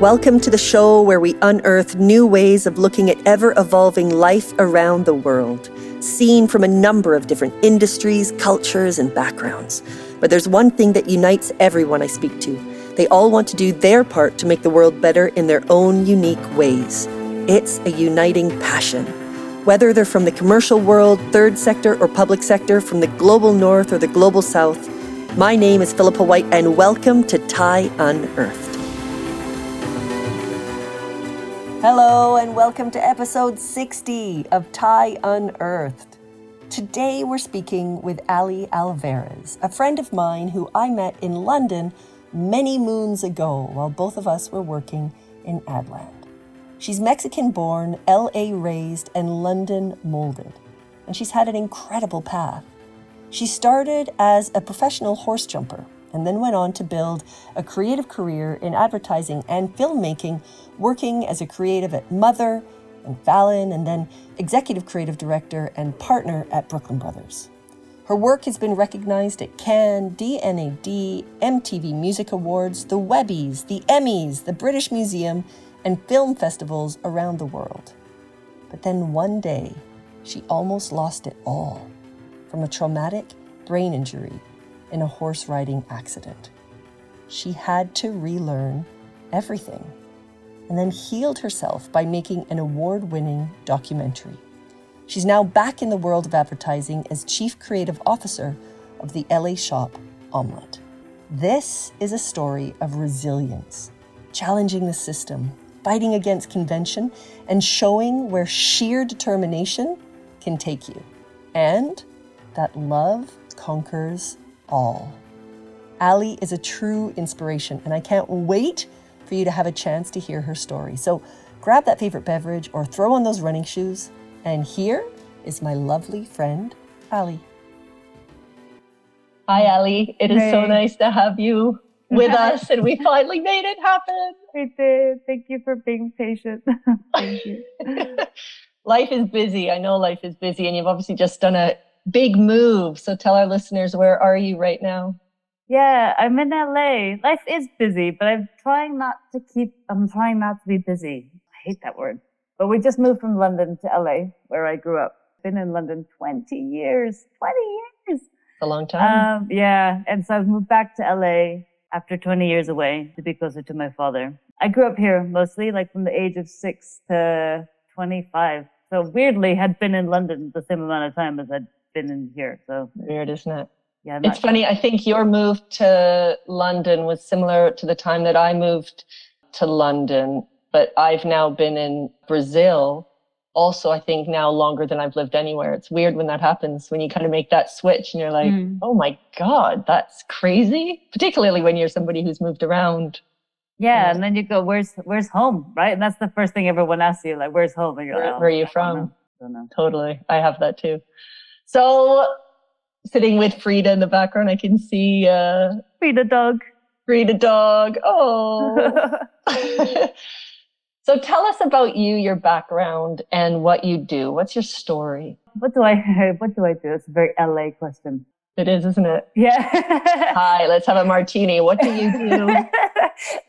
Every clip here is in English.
Welcome to the show where we unearth new ways of looking at ever evolving life around the world, seen from a number of different industries, cultures, and backgrounds. But there's one thing that unites everyone I speak to. They all want to do their part to make the world better in their own unique ways. It's a uniting passion. Whether they're from the commercial world, third sector, or public sector, from the global north or the global south, my name is Philippa White, and welcome to TIE Unearthed. Hello, and welcome to episode 60 of TIE Unearthed. Today we're speaking with Ali Alvarez, a friend of mine who I met in London many moons ago while both of us were working in Adland. She's Mexican born, LA raised, and London molded, and she's had an incredible path. She started as a professional horse jumper and then went on to build a creative career in advertising and filmmaking, working as a creative at Mother and Fallon, and then executive creative director and partner at Brooklyn Brothers. Her work has been recognized at Cannes, D&AD, MTV Music Awards, the Webbies, the Emmys, the British Museum, and film festivals around the world. But then one day, she almost lost it all from a traumatic brain injury in a horse riding accident. She had to relearn everything and then healed herself by making an award winning documentary. She's now back in the world of advertising as Chief Creative Officer of the LA shop Omelet. This is a story of resilience, challenging the system, fighting against convention, and showing where sheer determination can take you, and that love conquers all. Ali is a true inspiration, and I can't wait for you to have a chance to hear her story. So grab that favorite beverage or throw on those running shoes. And here is my lovely friend, Ali. Hi, Ali. It is hey. so nice to have you with us, and we finally made it happen. We did. Thank you for being patient. Thank you. life is busy. I know life is busy, and you've obviously just done a big move. So tell our listeners, where are you right now? Yeah, I'm in LA. Life is busy, but I'm trying not to keep, I'm trying not to be busy. I hate that word. But we just moved from London to LA, where I grew up. Been in London 20 years, 20 years. a long time. Um, yeah. And so I've moved back to LA after 20 years away to be closer to my father. I grew up here mostly, like from the age of six to 25. So weirdly had been in London the same amount of time as I'd been in here. So weird, isn't it? Yeah, it's funny. I think your move to London was similar to the time that I moved to London, but I've now been in Brazil. Also, I think now longer than I've lived anywhere. It's weird when that happens, when you kind of make that switch and you're like, mm. oh my God, that's crazy. Particularly when you're somebody who's moved around. Yeah, and then you go, "Where's where's home?" Right, and that's the first thing everyone asks you, like, "Where's home?" And you're like, oh, where are you from? Totally, I have that too. So sitting with Frida in the background, I can see uh, Frida dog. Frida dog. Oh. so tell us about you, your background, and what you do. What's your story? What do I what do I do? It's a very LA question. It is, isn't it? Yeah. Hi, let's have a martini. What do you do?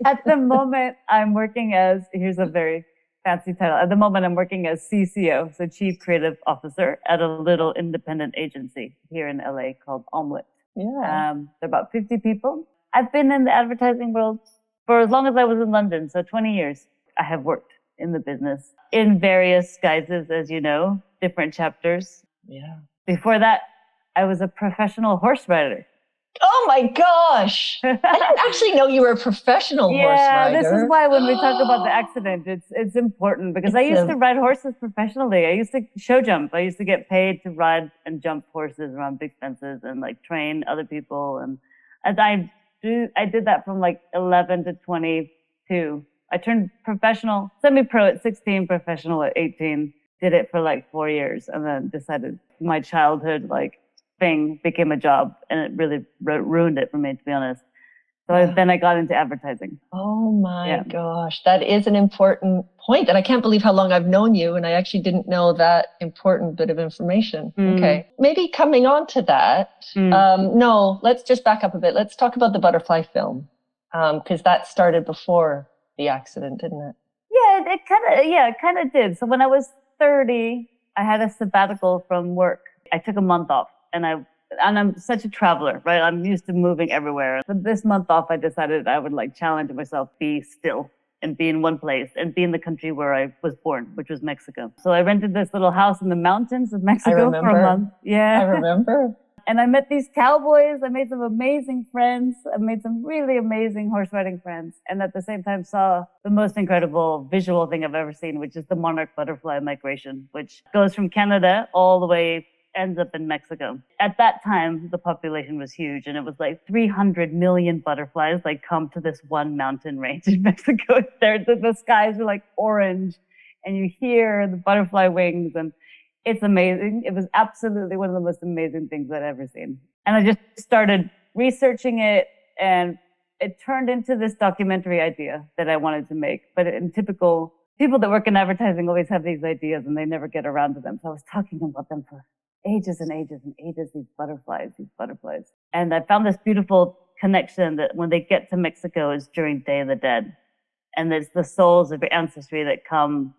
At the moment, I'm working as here's a very fancy title. At the moment, I'm working as CCO, so Chief Creative Officer at a little independent agency here in LA called Omelet. Yeah. Um, there are about 50 people. I've been in the advertising world for as long as I was in London, so 20 years. I have worked in the business in various guises, as you know, different chapters. Yeah. Before that, I was a professional horse rider. Oh my gosh. I didn't actually know you were a professional yeah, horse rider. Yeah, this is why when we talk about the accident, it's it's important because it's I used a... to ride horses professionally. I used to show jump. I used to get paid to ride and jump horses around big fences and like train other people and as I do I did that from like 11 to 22. I turned professional, semi-pro at 16, professional at 18. Did it for like 4 years and then decided my childhood like thing became a job and it really ruined it for me, to be honest. So yeah. then I got into advertising. Oh my yeah. gosh. That is an important. And I can't believe how long I've known you. And I actually didn't know that important bit of information. Mm. Okay. Maybe coming on to that. Mm. Um, no, let's just back up a bit. Let's talk about the butterfly film. Because um, that started before the accident, didn't it? Yeah, it, it kind of yeah, it kind of did. So when I was 30, I had a sabbatical from work. I took a month off and I and I'm such a traveler, right? I'm used to moving everywhere. But this month off, I decided I would like challenge myself, be still and be in one place and be in the country where I was born, which was Mexico. So I rented this little house in the mountains of Mexico for a month. Yeah. I remember. And I met these cowboys. I made some amazing friends. I made some really amazing horse riding friends. And at the same time saw the most incredible visual thing I've ever seen, which is the monarch butterfly migration, which goes from Canada all the way ends up in Mexico. At that time, the population was huge and it was like 300 million butterflies like come to this one mountain range in Mexico. There, the, the skies are like orange and you hear the butterfly wings and it's amazing. It was absolutely one of the most amazing things I'd ever seen. And I just started researching it and it turned into this documentary idea that I wanted to make. But in typical people that work in advertising always have these ideas and they never get around to them. So I was talking about them for ages and ages and ages, these butterflies, these butterflies. And I found this beautiful connection that when they get to Mexico is during Day of the Dead. And it's the souls of your ancestry that come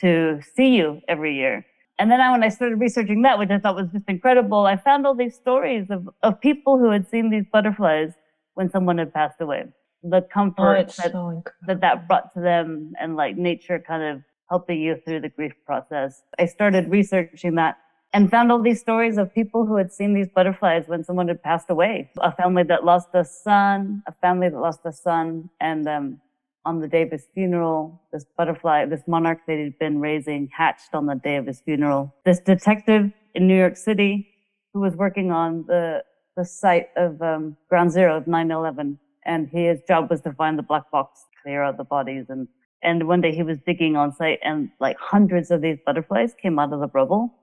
to see you every year. And then I, when I started researching that, which I thought was just incredible, I found all these stories of, of people who had seen these butterflies when someone had passed away. The comfort Oh, that, so that that brought to them and like nature kind of helping you through the grief process. I started researching that and found all these stories of people who had seen these butterflies when someone had passed away. A family that lost a son, a family that lost a son, and um, on the day of his funeral, this butterfly, this monarch that he'd been raising hatched on the day of his funeral. This detective in New York City who was working on the, the site of um, ground zero of 9-11 and his job was to find the black box, clear out the bodies and and one day he was digging on site and like hundreds of these butterflies came out of the rubble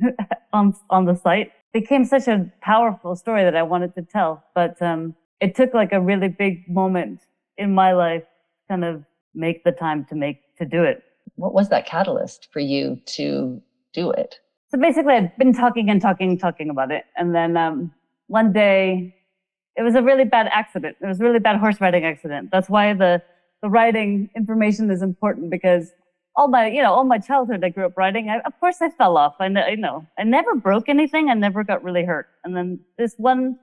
on, on the site. It became such a powerful story that I wanted to tell, but um, it took like a really big moment in my life to kind of make the time to make, to do it. What was that catalyst for you to do it? So basically I'd been talking and talking, talking about it. And then um, one day it was a really bad accident. It was a really bad horse riding accident. That's why the the riding information is important because all my, you know, all my childhood, I grew up riding. I, of course, I fell off. I know, I know. I never broke anything. I never got really hurt. And then this one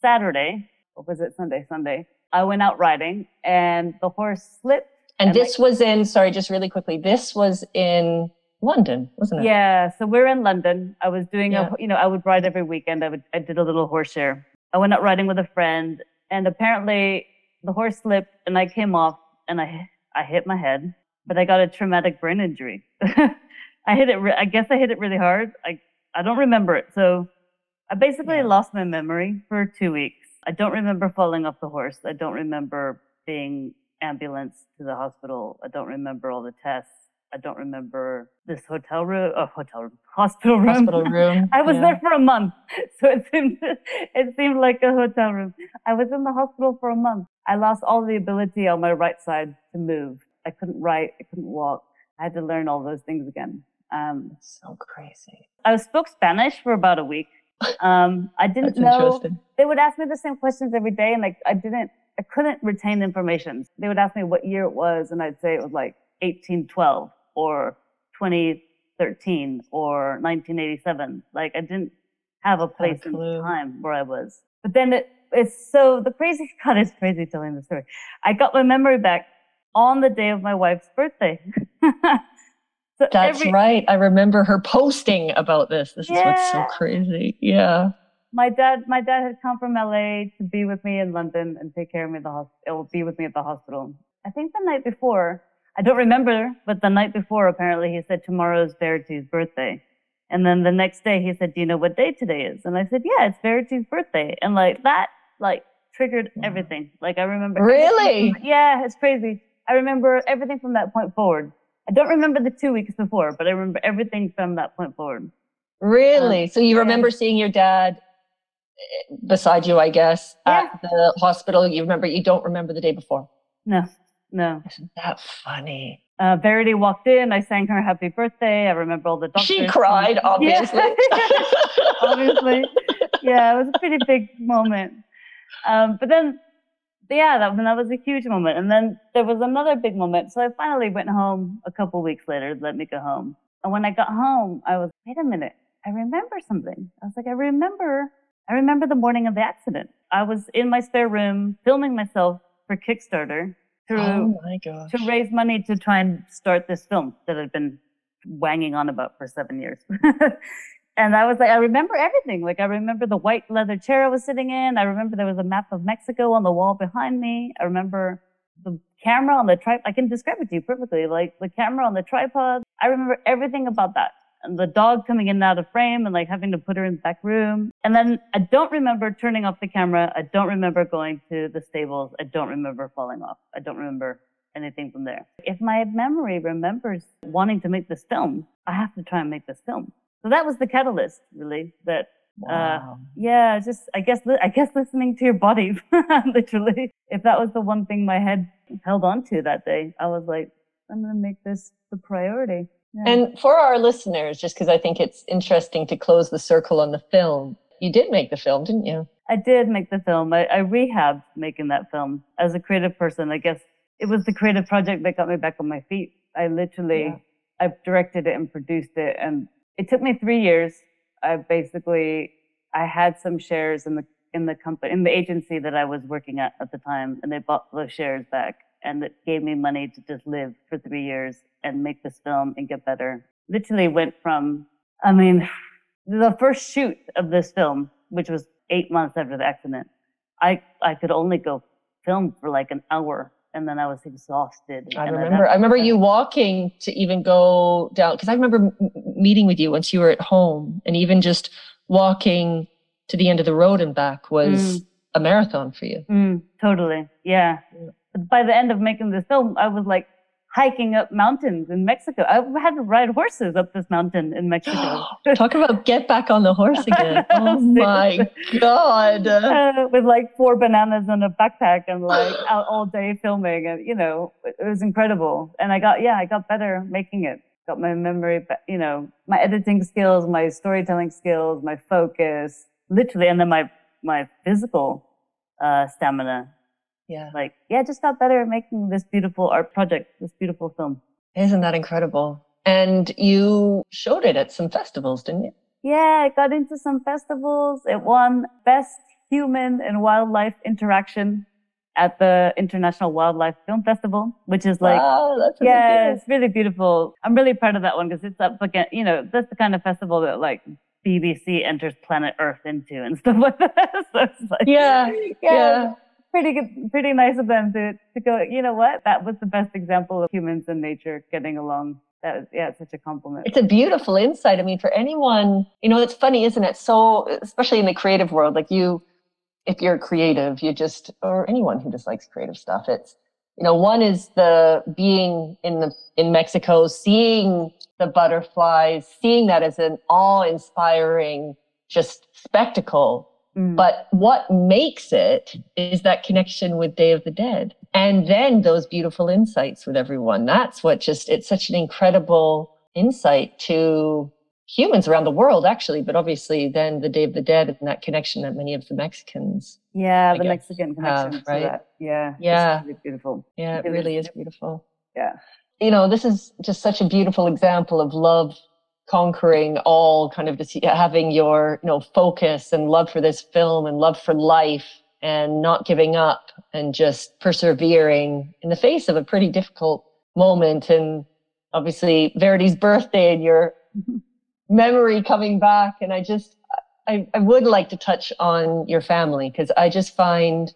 Saturday, or was it Sunday? Sunday, I went out riding and the horse slipped. And, And, this was in, sorry, just really quickly, this was in London, wasn't it? Yeah. So we're in London. I was doing Yeah. a, you know, I would ride every weekend. I would, I did a little horse share. I went out riding with a friend and apparently the horse slipped and I came off and I, I hit my head, but I got a traumatic brain injury. I hit it, re- I guess I hit it really hard. I, I don't remember it. So I basically Yeah. lost my memory for two weeks. I don't remember falling off the horse. I don't remember being ambulance to the hospital. I don't remember all the tests. I don't remember this hotel room, oh, hotel room, hospital room. Hospital room. I was yeah. there for a month, so it seemed it seemed like a hotel room. I was in the hospital for a month. I lost all the ability on my right side to move. I couldn't write. I couldn't walk. I had to learn all those things again. Um, so crazy. I spoke Spanish for about a week. Um, I didn't know. They would ask me the same questions every day, and like I didn't, I couldn't retain information. They would ask me what year it was, and I'd say it was like 1812 or 2013 or 1987. Like I didn't have a place in time where I was. But then it, it's so the crazy. God, it's crazy telling the story. I got my memory back on the day of my wife's birthday. so That's every- right. I remember her posting about this. This is what's so crazy. Yeah. my dad my dad had come from LA to be with me in London and take care of me at the hospital be with me at the hospital. I think the night before, I don't remember, but the night before apparently he said tomorrow's Verity's birthday. And then the next day he said, Do you know what day today is? And I said, Yeah, it's Verity's birthday. And like that like triggered Wow. everything. Like I remember Really? yeah, it's crazy. I remember everything from that point forward. I don't remember the two weeks before, but I remember everything from that point forward. Really? so you yeah. remember seeing your dad eh, beside you, I guess, at the hospital. You remember, you don't remember the day before. No, no. Isn't that funny? Uh, Verity walked in. I sang her happy birthday. I remember all the doctors. She cried, obviously. obviously. Yeah, it was a pretty big moment. Um, but then yeah, that, that was a huge moment. And then there was another big moment. So I finally went home a couple weeks later, let me go home. And when I got home, I was, wait a minute, I remember something. I was like, I remember, I remember the morning of the accident. I was in my spare room filming myself for Kickstarter to, oh my gosh. to raise money to try and start this film that I'd been wanging on about for seven years. and I was like, I remember everything. Like I remember the white leather chair I was sitting in. I remember there was a map of Mexico on the wall behind me. I remember the camera on the tripod. I can describe it to you perfectly. Like the camera on the tripod. I remember everything about that. And the dog coming in and out of frame and like having to put her in the back room. And then I don't remember turning off the camera. I don't remember going to the stables. I don't remember falling off. I don't remember anything from there. If my memory remembers wanting to make this film, I have to try and make this film. So that was the catalyst, really. That uh, wow. uh, yeah, just I guess I guess listening to your body, literally. If that was the one thing my head held on to that day, I was like, I'm gonna make this the priority. Yeah. And for our listeners, just because I think it's interesting to close the circle on the film, you did make the film, didn't you? I did make the film. I, I rehabbed making that film as a creative person. I guess it was the creative project that got me back on my feet. I literally, yeah. I directed it and produced it and it took me three years. I basically, I had some shares in the, in the company, in the agency that I was working at at the time, and they bought those shares back and that gave me money to just live for three years and make this film and get better. Literally went from, I mean, the first shoot of this film, which was eight months after the accident, I, I could only go film for like an hour and then I was exhausted. I remember. I remember you walking to even go down because I remember m- meeting with you once you were at home, and even just walking to the end of the road and back was mm. a marathon for you. Mm, totally, yeah. yeah. By the end of making this film, I was like, hiking up mountains in Mexico. I had to ride horses up this mountain in Mexico. Talk about get back on the horse again. Oh my God. Uh, with like four bananas and a backpack and like out all day filming. And, you know, it was incredible. And I got, yeah, I got better making it. Got my memory, you know, my editing skills, my storytelling skills, my focus, literally. And then my, my physical uh, stamina yeah. Like, yeah, just got better at making this beautiful art project, this beautiful film. Isn't that incredible? And you showed it at some festivals, didn't you? Yeah, I got into some festivals. It won Best Human and Wildlife Interaction at the International Wildlife Film Festival, which is like, wow, that's yeah, it's really beautiful. I'm really proud of that one because it's up against, you know, that's the kind of festival that like BBC enters planet Earth into and stuff like that. so it's like, yeah, yeah. yeah pretty good, pretty nice of them to, to go, you know what? That was the best example of humans and nature getting along. That was, yeah, it's such a compliment. It's a beautiful insight. I mean, for anyone, you know, it's funny, isn't it? So, especially in the creative world, like you, if you're creative, you just, or anyone who just likes creative stuff, it's, you know, one is the being in the, in Mexico, seeing the butterflies, seeing that as an awe inspiring just spectacle Mm. But what makes it is that connection with Day of the Dead. And then those beautiful insights with everyone. That's what just, it's such an incredible insight to humans around the world, actually, but obviously then the Day of the Dead and that connection that many of the Mexicans. Yeah, I the Mexican connection. Have, right. That. Yeah. Yeah. Really beautiful. Yeah, it really is beautiful. Yeah. You know, this is just such a beautiful example of love conquering all kind of just having your you know focus and love for this film and love for life and not giving up and just persevering in the face of a pretty difficult moment. And obviously Verity's birthday and your memory coming back. And I just I, I would like to touch on your family because I just find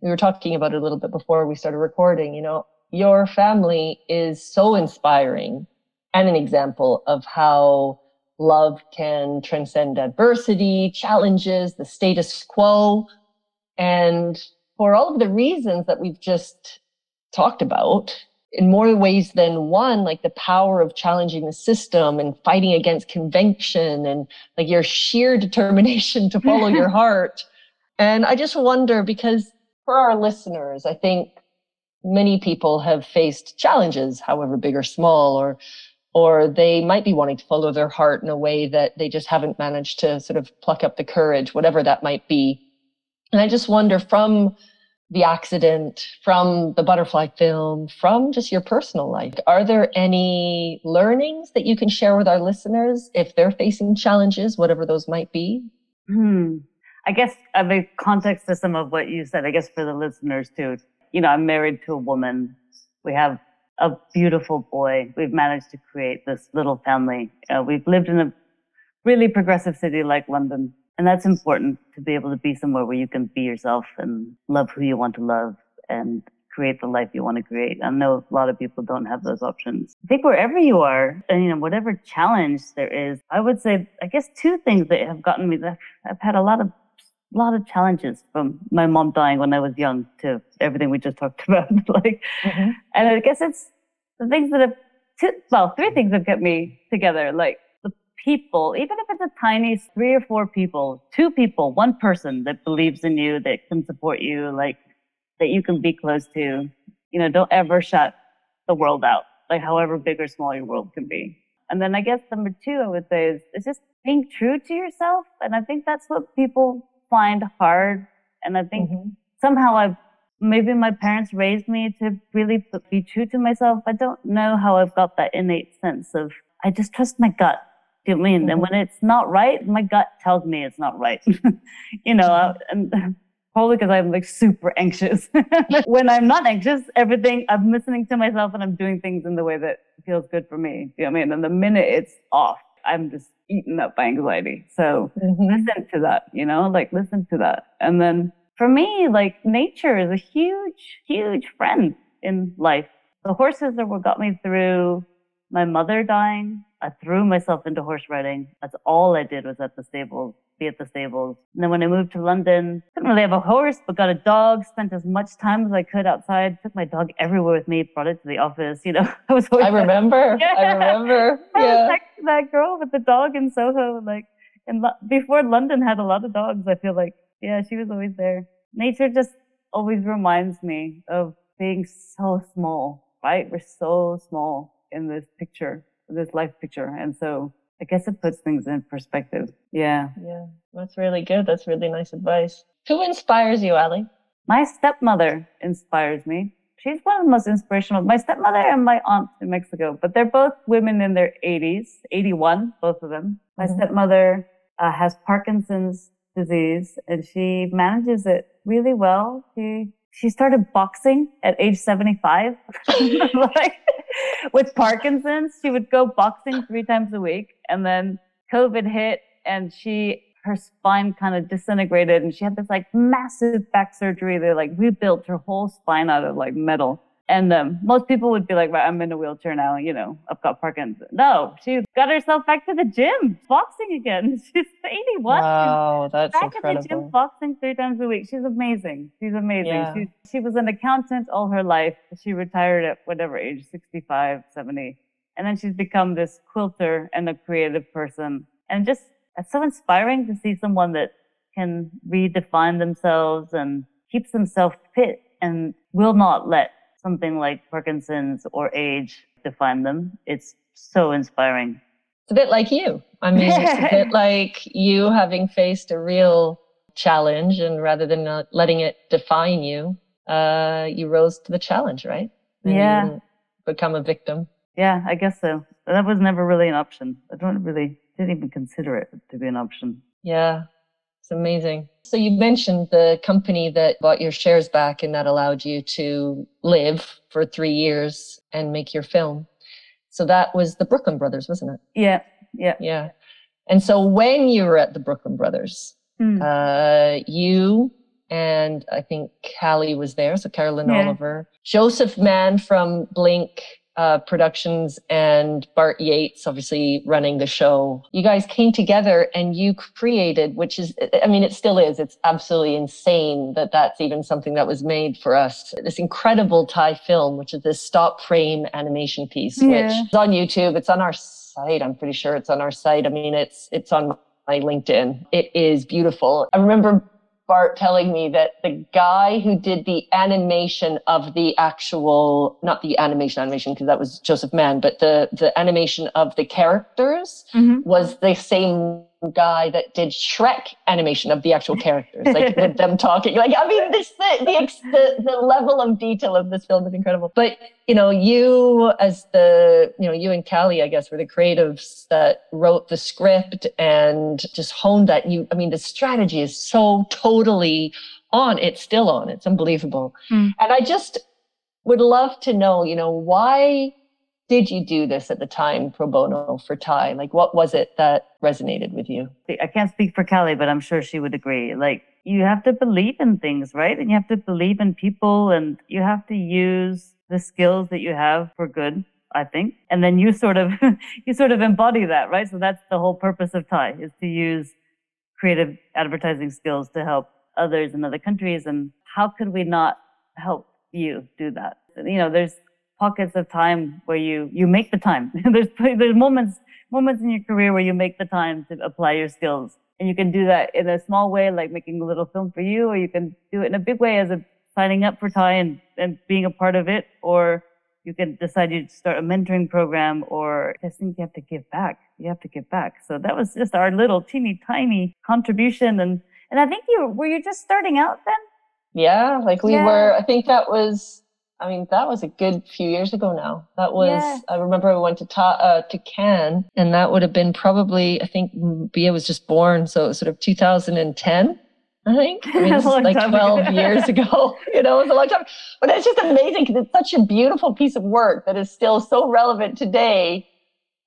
we were talking about it a little bit before we started recording you know your family is so inspiring and an example of how love can transcend adversity, challenges, the status quo. And for all of the reasons that we've just talked about, in more ways than one, like the power of challenging the system and fighting against convention and like your sheer determination to follow your heart. And I just wonder because for our listeners, I think many people have faced challenges, however big or small, or or they might be wanting to follow their heart in a way that they just haven't managed to sort of pluck up the courage, whatever that might be. And I just wonder from the accident, from the butterfly film, from just your personal life. Are there any learnings that you can share with our listeners if they're facing challenges, whatever those might be? Hmm. I guess uh, the context to some of what you said, I guess for the listeners too, you know, I'm married to a woman. We have a beautiful boy. We've managed to create this little family. Uh, we've lived in a really progressive city like London and that's important to be able to be somewhere where you can be yourself and love who you want to love and create the life you want to create. I know a lot of people don't have those options. I think wherever you are, and you know, whatever challenge there is, I would say, I guess two things that have gotten me that I've had a lot of a lot of challenges from my mom dying when I was young to everything we just talked about. like, mm-hmm. and I guess it's the things that have two, well, three things have kept me together. Like the people, even if it's a tiny three or four people, two people, one person that believes in you, that can support you, like that you can be close to, you know, don't ever shut the world out, like however big or small your world can be. And then I guess number two, I would say is, is just being true to yourself. And I think that's what people find hard. And I think mm-hmm. somehow I've, maybe my parents raised me to really be true to myself. I don't know how I've got that innate sense of, I just trust my gut do you mean? Mm-hmm. And when it's not right, my gut tells me it's not right. you know, uh, and probably because I'm like super anxious. when I'm not anxious, everything I'm listening to myself and I'm doing things in the way that feels good for me. Do you know what I mean? And the minute it's off, I'm just eaten up by anxiety. So mm-hmm. listen to that, you know, like listen to that. And then for me, like nature is a huge, huge friend in life. The horses are what got me through my mother dying, I threw myself into horse riding. That's all I did was at the stables, be at the stables. And then when I moved to London, didn't really have a horse, but got a dog, spent as much time as I could outside, took my dog everywhere with me, brought it to the office. You know, I was always. I remember. Yeah. I remember. Yeah. Like that girl with the dog in Soho, like, and before London had a lot of dogs, I feel like, yeah, she was always there. Nature just always reminds me of being so small, right? We're so small in this picture this life picture. And so I guess it puts things in perspective. Yeah. Yeah. That's really good. That's really nice advice. Who inspires you, Ali? My stepmother inspires me. She's one of the most inspirational. My stepmother and my aunt in Mexico, but they're both women in their 80s, 81, both of them. My mm-hmm. stepmother uh, has Parkinson's disease and she manages it really well. She she started boxing at age 75. like, with Parkinson's, she would go boxing three times a week. And then COVID hit and she, her spine kind of disintegrated and she had this like massive back surgery. They like rebuilt her whole spine out of like metal. And um, most people would be like, right, I'm in a wheelchair now, you know, I've got Parkinson's. No, she got herself back to the gym, boxing again. She's 81. Wow, that's back incredible. at the gym, boxing three times a week. She's amazing. She's amazing. Yeah. She, she was an accountant all her life. She retired at whatever age, 65, 70. And then she's become this quilter and a creative person. And just, it's so inspiring to see someone that can redefine themselves and keeps themselves fit and will not let something like Parkinson's or age define them. It's so inspiring. It's a bit like you. I mean, it's a bit like you having faced a real challenge and rather than not letting it define you, uh, you rose to the challenge, right? And yeah. become a victim. Yeah, I guess so. That was never really an option. I don't really, didn't even consider it to be an option. Yeah. It's amazing. So you mentioned the company that bought your shares back and that allowed you to live for three years and make your film. So that was the Brooklyn Brothers, wasn't it? Yeah, yeah, yeah. And so when you were at the Brooklyn Brothers, mm. uh, you and I think Callie was there, so Carolyn yeah. Oliver, Joseph Mann from Blink, uh, Productions and Bart Yates, obviously running the show. You guys came together and you created, which is, I mean, it still is. It's absolutely insane that that's even something that was made for us. This incredible TIE film, which is this stop frame animation piece, yeah. which is on YouTube. It's on our site. I'm pretty sure it's on our site. I mean, it's, it's on my LinkedIn. It is beautiful. I remember Bart telling me that the guy who did the animation of the actual, not the animation animation, because that was Joseph Mann, but the, the animation of the characters mm-hmm. was the same guy that did Shrek animation of the actual characters, like with them talking. Like, I mean, this the, the the level of detail of this film is incredible. But you know, you as the you know you and Callie, I guess, were the creatives that wrote the script and just honed that. You, I mean, the strategy is so totally on. It's still on. It's unbelievable. Mm. And I just would love to know, you know, why did you do this at the time pro bono for TIE? Like, what was it that resonated with you? I can't speak for Kelly, but I'm sure she would agree. Like, you have to believe in things, right? And you have to believe in people and you have to use the skills that you have for good, I think. And then you sort of, you sort of embody that, right? So that's the whole purpose of TIE is to use creative advertising skills to help others in other countries. And how could we not help you do that? You know, there's pockets of time where you you make the time. there's there's moments moments in your career where you make the time to apply your skills, and you can do that in a small way, like making a little film for you, or you can do it in a big way as a signing up for TIE and and being a part of it, or you can decide you start a mentoring program, or I think you have to give back. You have to give back. So that was just our little teeny tiny contribution, and and I think you were you just starting out then. Yeah, like we yeah. were. I think that was I mean, that was a good few years ago now. That was, yeah. I remember we went to, ta- uh, to Cannes and that would have been probably, I think Bia was just born. So it was sort of 2010. I think. I mean, this is like 12 years ago. You know, it was a long time. But it's just amazing because it's such a beautiful piece of work that is still so relevant today.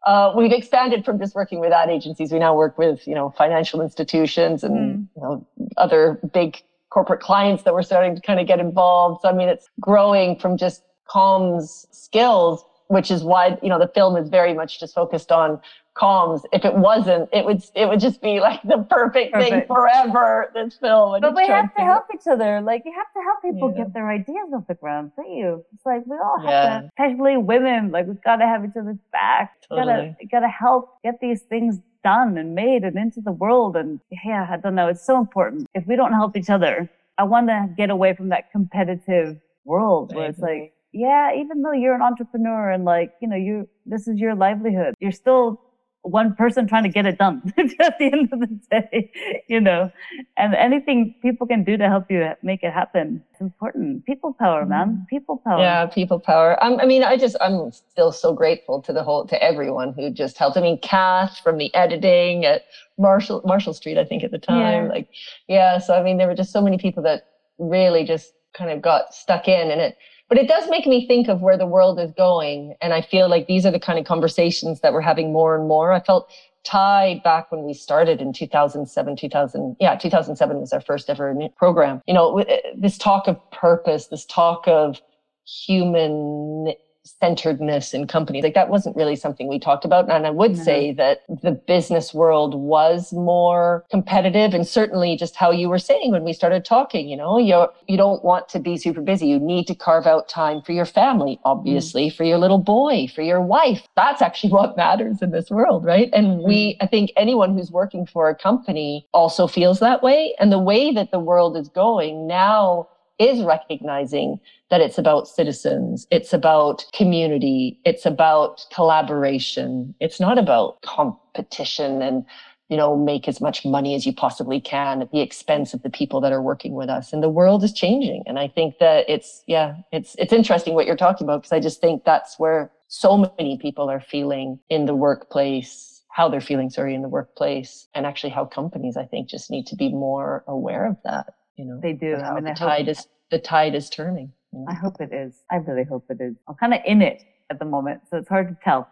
Uh, we've expanded from just working with ad agencies. We now work with, you know, financial institutions and, mm. you know, other big corporate clients that were starting to kind of get involved. So, I mean, it's growing from just comms skills, which is why, you know, the film is very much just focused on comms. If it wasn't, it would, it would just be like the perfect, perfect. thing forever, this film. But we have to help each other. Like you have to help people yeah. get their ideas off the ground, don't you? It's like we all have yeah. to, especially women, like we've got to have each other's back. Totally. Gotta, gotta help get these things done and made and into the world. And yeah, I don't know. It's so important. If we don't help each other, I want to get away from that competitive world where it's like, yeah, even though you're an entrepreneur and like, you know, you, this is your livelihood, you're still one person trying to get it done at the end of the day, you know, and anything people can do to help you make it happen. It's important. People power, man. Mm-hmm. People power. Yeah, people power. Um, I mean, I just, I'm still so grateful to the whole, to everyone who just helped. I mean, Kath from the editing at Marshall, Marshall Street, I think at the time. Yeah. Like, yeah. So, I mean, there were just so many people that really just kind of got stuck in and it, but it does make me think of where the world is going. And I feel like these are the kind of conversations that we're having more and more. I felt tied back when we started in 2007, 2000. Yeah, 2007 was our first ever program. You know, uh, this talk of purpose, this talk of human centeredness in companies. Like that wasn't really something we talked about. And I would no. say that the business world was more competitive and certainly just how you were saying when we started talking, you know, you you don't want to be super busy. You need to carve out time for your family, obviously, mm. for your little boy, for your wife. That's actually what matters in this world, right? And mm. we I think anyone who's working for a company also feels that way. And the way that the world is going now is recognizing that it's about citizens, it's about community, it's about collaboration. It's not about competition and you know, make as much money as you possibly can at the expense of the people that are working with us. And the world is changing. And I think that it's, yeah, it's, it's interesting what you're talking about because I just think that's where so many people are feeling in the workplace, how they're feeling, sorry, in the workplace and actually how companies, I think, just need to be more aware of that. You know, they do. I mean, the tide is, the tide is turning. I hope it is. I really hope it is. I'm kind of in it at the moment, so it's hard to tell.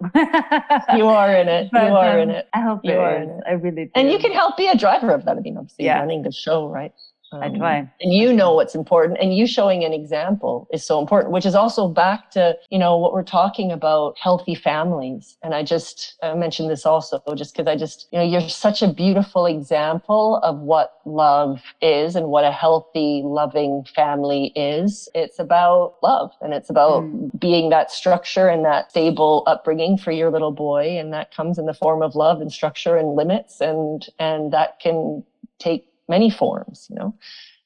you are in it. But, you are um, in it. I hope you are in it. I really do. And you can help be a driver of that. I mean, obviously yeah. running the show, right? Um, I try. And you know what's important. And you showing an example is so important, which is also back to, you know, what we're talking about healthy families. And I just I mentioned this also just because I just, you know, you're such a beautiful example of what love is and what a healthy, loving family is. It's about love and it's about mm. being that structure and that stable upbringing for your little boy. And that comes in the form of love and structure and limits. And, and that can take many forms, you know.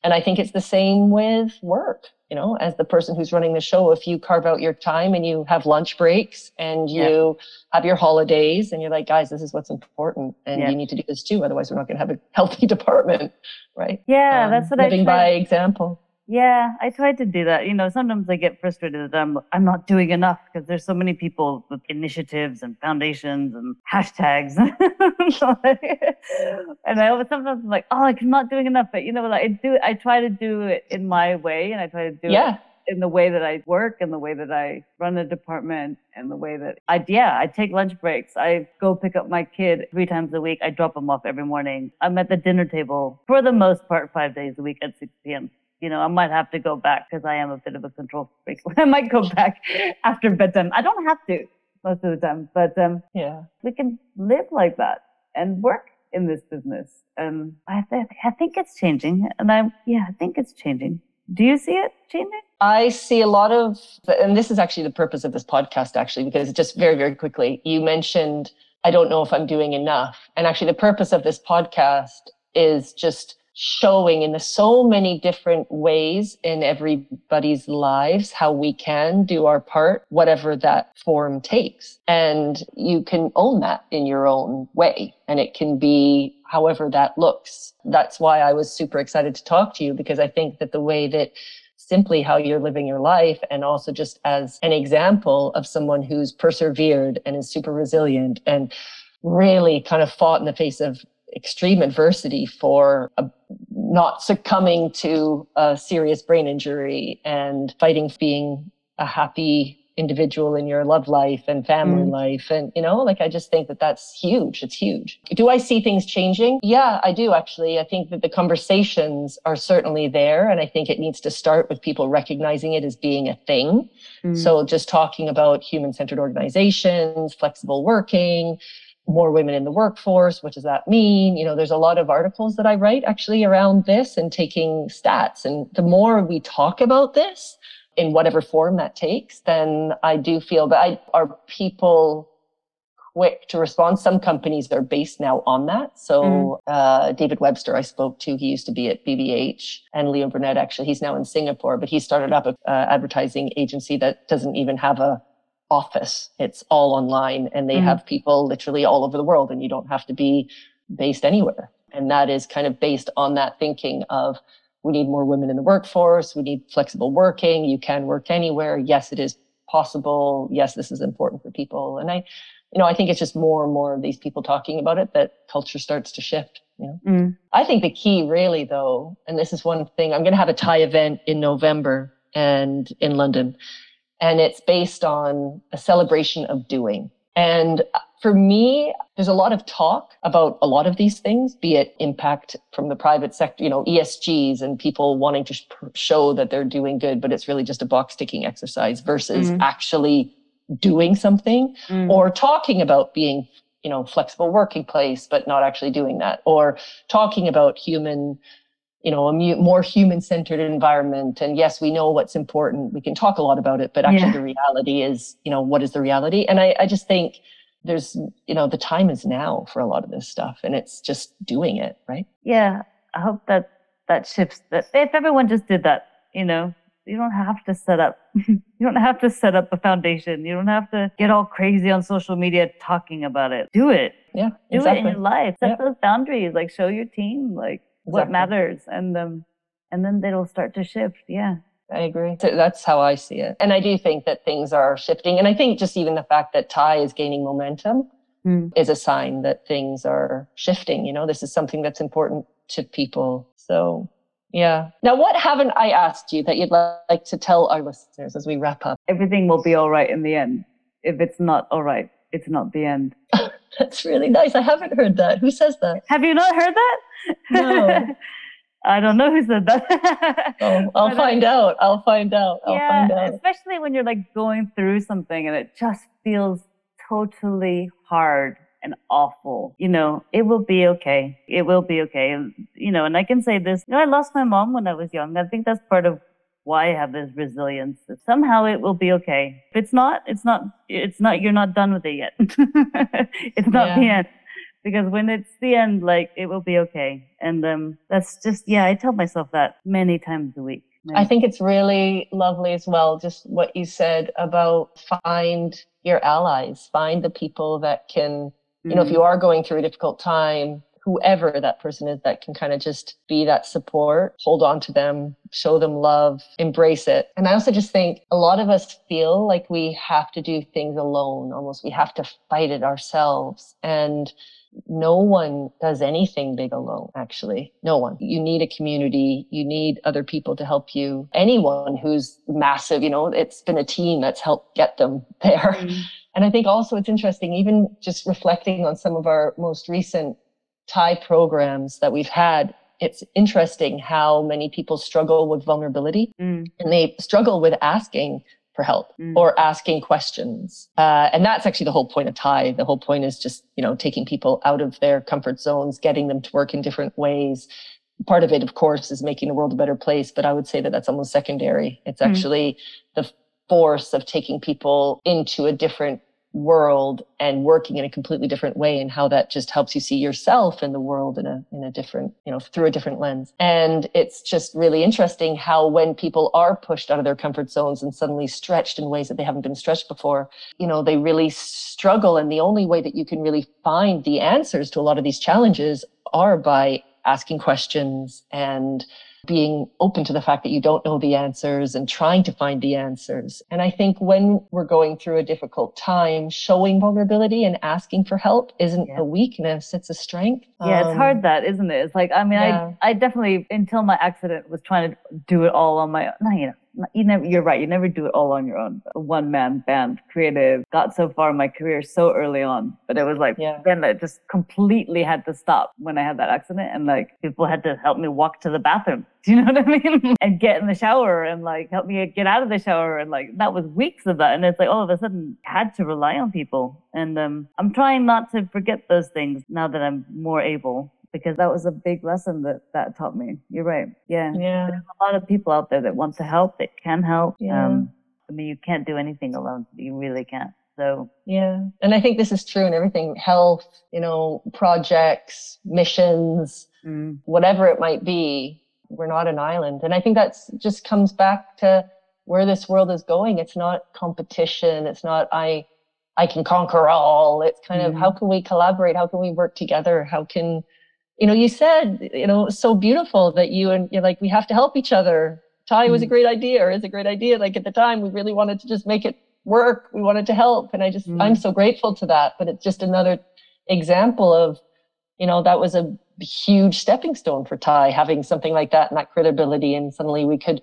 And I think it's the same with work. you know, as the person who's running the show, if you carve out your time and you have lunch breaks and you yeah. have your holidays and you're like, guys, this is what's important and yeah. you need to do this too. Otherwise, we're not going to have a healthy department, right? Yeah, um, that's what living I Living by example. Yeah, I tried to do that. You know, sometimes I get frustrated that I'm I'm not doing enough because there's so many people with initiatives and foundations and hashtags. and I always sometimes I'm like, oh, I'm not doing enough. But you know, like I do, I try to do it in my way, and I try to do yeah. it in the way that I work and the way that I run a department and the way that I, yeah, I take lunch breaks. I go pick up my kid three times a week. I drop him off every morning. I'm at the dinner table for the most part, five days a week at 6 p.m you know, I might have to go back because I am a bit of a control freak. I might go back after bedtime. I don't have to most of the time, but um, yeah, we can live like that and work in this business. And I, th- I think it's changing. And I, yeah, I think it's changing. Do you see it changing? I see a lot of, and this is actually the purpose of this podcast, actually, because just very, very quickly, you mentioned, I don't know if I'm doing enough. And actually, the purpose of this podcast is just showing in so many different ways in everybody's lives how we can do our part, whatever that form takes. And you can own that in your own way. And it can be however that looks. That's why I was super excited to talk to you because I think that the way that simply how you're living your life and also just as an example of someone who's persevered and is super resilient and really kind of fought in the face of extreme adversity for a, not succumbing to a serious brain injury and fighting being a happy individual in your love life and family mm. life. And you know like i just think that that's huge. It's huge. Do i see things changing? Yeah i do actually. I think that the conversations are certainly there and i think it needs to start with people recognizing it as being a thing. Mm. so just talking about human centered organizations flexible working more women in the workforce. What does that mean? You know, there's a lot of articles that I write actually around this and taking stats. And the more we talk about this in whatever form that takes, then I do feel that I, are people quick to respond. Some companies are based now on that. So mm. uh, David Webster, I spoke to, he used to be at BBH, and Leo Burnett, actually, he's now in Singapore, but he started up an advertising agency that doesn't even have a office. It's all online and they mm-hmm. have people literally all over the world and you don't have to be based anywhere. And that is kind of based on that thinking of we need more women in the workforce. We need flexible working. You can work anywhere. Yes, it is possible. Yes, this is important for people. And I, you know, I think it's just more and more of these people talking about it that culture starts to shift. You know? Mm. I think the key really though, and this is one thing, I'm going to have a TIE event in November and in London and it's based on a celebration of doing. And for me, there's a lot of talk about a lot of these things, be it impact from the private sector, you know, ESGs and people wanting to show that they're doing good, but it's really just a box ticking exercise versus mm. actually doing something mm. or talking about being, you know, flexible working place, but not actually doing that or talking about human you know, a more human centered environment. And yes, we know what's important. We can talk a lot about it, but actually yeah. the reality is, you know, what is the reality? And I, I just think there's, you know, the time is now for a lot of this stuff and it's just doing it, right? Yeah. I hope that that shifts that if everyone just did that, you know, you don't have to set up you don't have to set up a foundation you don't have to get all crazy on social media talking about it do it yeah do exactly. it in your life set yeah. those boundaries like show your team like what matters and um and then it'll start to shift yeah I agree. That's how I see it. And I do think that things are shifting. And I think just even the fact that TIE is gaining momentum mm. is a sign that things are shifting. You know, this is something that's important to people. So, yeah. Now, what haven't I asked you that you'd like to tell our listeners as we wrap up? Everything will be all right in the end. If it's not all right, it's not the end. that's really nice. I haven't heard that. Who says that? Have you not heard that? No. I don't know who said that. oh, I'll uh, find out. I'll find out. I'll yeah, find out. Especially when you're like going through something and it just feels totally hard and awful. You know, it will be okay. It will be okay. You know, and I can say this, you know, I lost my mom when I was young. I think that's part of why have this resilience. Somehow it will be okay. If it's not, it's not, it's not, you're not done with it yet. it's not yeah. the end because when it's the end, like it will be okay. And um, that's just, yeah, I tell myself that many times a week. I think it's really lovely as well, just what you said about find your allies, find the people that can, you know, if you are going through a difficult time, whoever that person is that can kind of just be that support, hold on to them, show them love, embrace it. And I also just think a lot of us feel like we have to do things alone, almost we have to fight it ourselves. And no one does anything big alone, actually. No one. You need a community. You need other people to help you. Anyone who's massive, you know, it's been a team that's helped get them there. Mm-hmm. And I think also it's interesting, even just reflecting on some of our most recent TIE programs that we've had, it's interesting how many people struggle with vulnerability mm. and they struggle with asking for help mm. or asking questions. Uh, and that's actually the whole point of TIE. The whole point is just, you know, taking people out of their comfort zones, getting them to work in different ways. Part of it, of course, is making the world a better place, but I would say that that's almost secondary. It's mm. actually the force of taking people into a different world and working in a completely different way and how that just helps you see yourself in the world in a in a different you know through a different lens. And it's just really interesting how when people are pushed out of their comfort zones and suddenly stretched in ways that they haven't been stretched before you know they really struggle. And the only way that you can really find the answers to a lot of these challenges are by asking questions and being open to the fact that you don't know the answers and trying to find the answers. And I think when we're going through a difficult time, showing vulnerability and asking for help isn't yeah. a weakness, it's a strength. Yeah, um, it's hard um, that, isn't it? It's like, I mean, yeah. I, I definitely, until my accident, was trying to do it all on my own. No, you know, you never you're right you never do it all on your own. A one man band creative got so far in my career so early on but it was like yeah. then it just completely had to stop when i had that accident and like people had to help me walk to the bathroom. Do you know what i mean? And get in the shower and like help me get out of the shower and like that was weeks of that. And it's like all of a sudden I had to rely on people. And um, i'm trying not to forget those things now that i'm more able because that was a big lesson that that taught me. You're right. Yeah. Yeah. There's a lot of people out there that want to help, that can help. Yeah. Um, I mean, you can't do anything alone. You really can't. So yeah, and I think this is true in everything: health, you know, projects, missions, mm. whatever it might be. We're not an island, and I think that's just comes back to where this world is going. It's not competition. It's not I. I can conquer all. It's kind mm. of how can we collaborate? How can we work together? How can you know, you said, you know, so beautiful that you and you're like, we have to help each other. TIE was a mm. great idea or is a great idea. Like at the time, we really wanted to just make it work. We wanted to help. And I just, mm. I'm so grateful to that. But it's just another example of, you know, that was a huge stepping stone for TIE having something like that and that credibility. And suddenly we could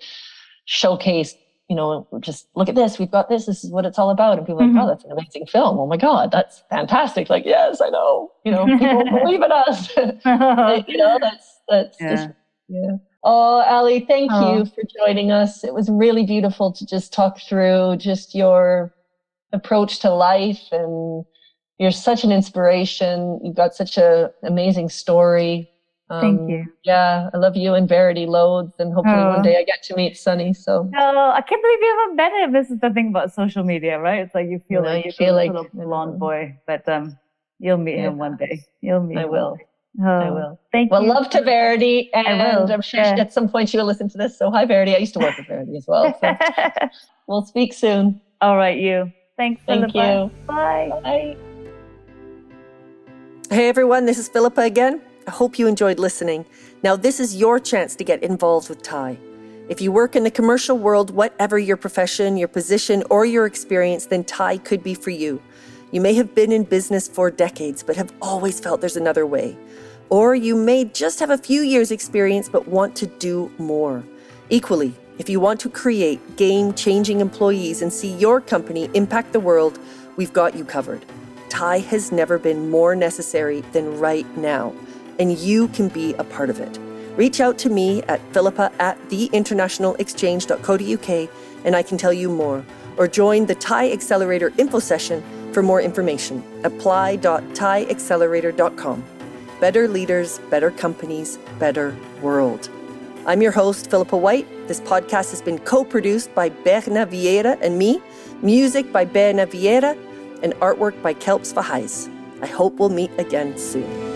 showcase you know, just look at this. We've got this. This is what it's all about. And people are like, oh, mm-hmm. oh, that's an amazing film. Oh my God, that's fantastic. Like, yes, I know. You know, people believe in us. you know, that's that's yeah. just yeah. Oh, Ali, thank oh. you for joining us. It was really beautiful to just talk through just your approach to life and you're such an inspiration. You've got such an amazing story. Um, Thank you. Yeah, I love you and Verity loads, and hopefully oh. one day I get to meet Sunny. So. Oh, I can't believe you haven't met him. This is the thing about social media, right? It's like you feel like you feel like little blonde boy, but um, you'll meet yeah. him one day. You'll meet. I him will. Oh, I will. Thank well, you. Well, love to Verity, and I'm sure yeah. at some point she will listen to this. So hi, Verity. I used to work with Verity as well. So we'll speak soon. All right, you. Thanks. Thank Philippa. you. Bye. Bye. Hey everyone, this is Philippa again. I hope you enjoyed listening. Now, this is your chance to get involved with TIE. If you work in the commercial world, whatever your profession, your position, or your experience, then TIE could be for you. You may have been in business for decades, but have always felt there's another way. Or you may just have a few years' experience, but want to do more. Equally, if you want to create game changing employees and see your company impact the world, we've got you covered. TIE has never been more necessary than right now and you can be a part of it. Reach out to me at philippa at theinternationalexchange.co.uk and I can tell you more. Or join the TIE Accelerator info session for more information. apply.tieaccelerator.com. Better leaders, better companies, better world. I'm your host, Philippa White. This podcast has been co produced by Berna Vieira and me, music by Berna Vieira, and artwork by Kelps Vahais. I hope we'll meet again soon.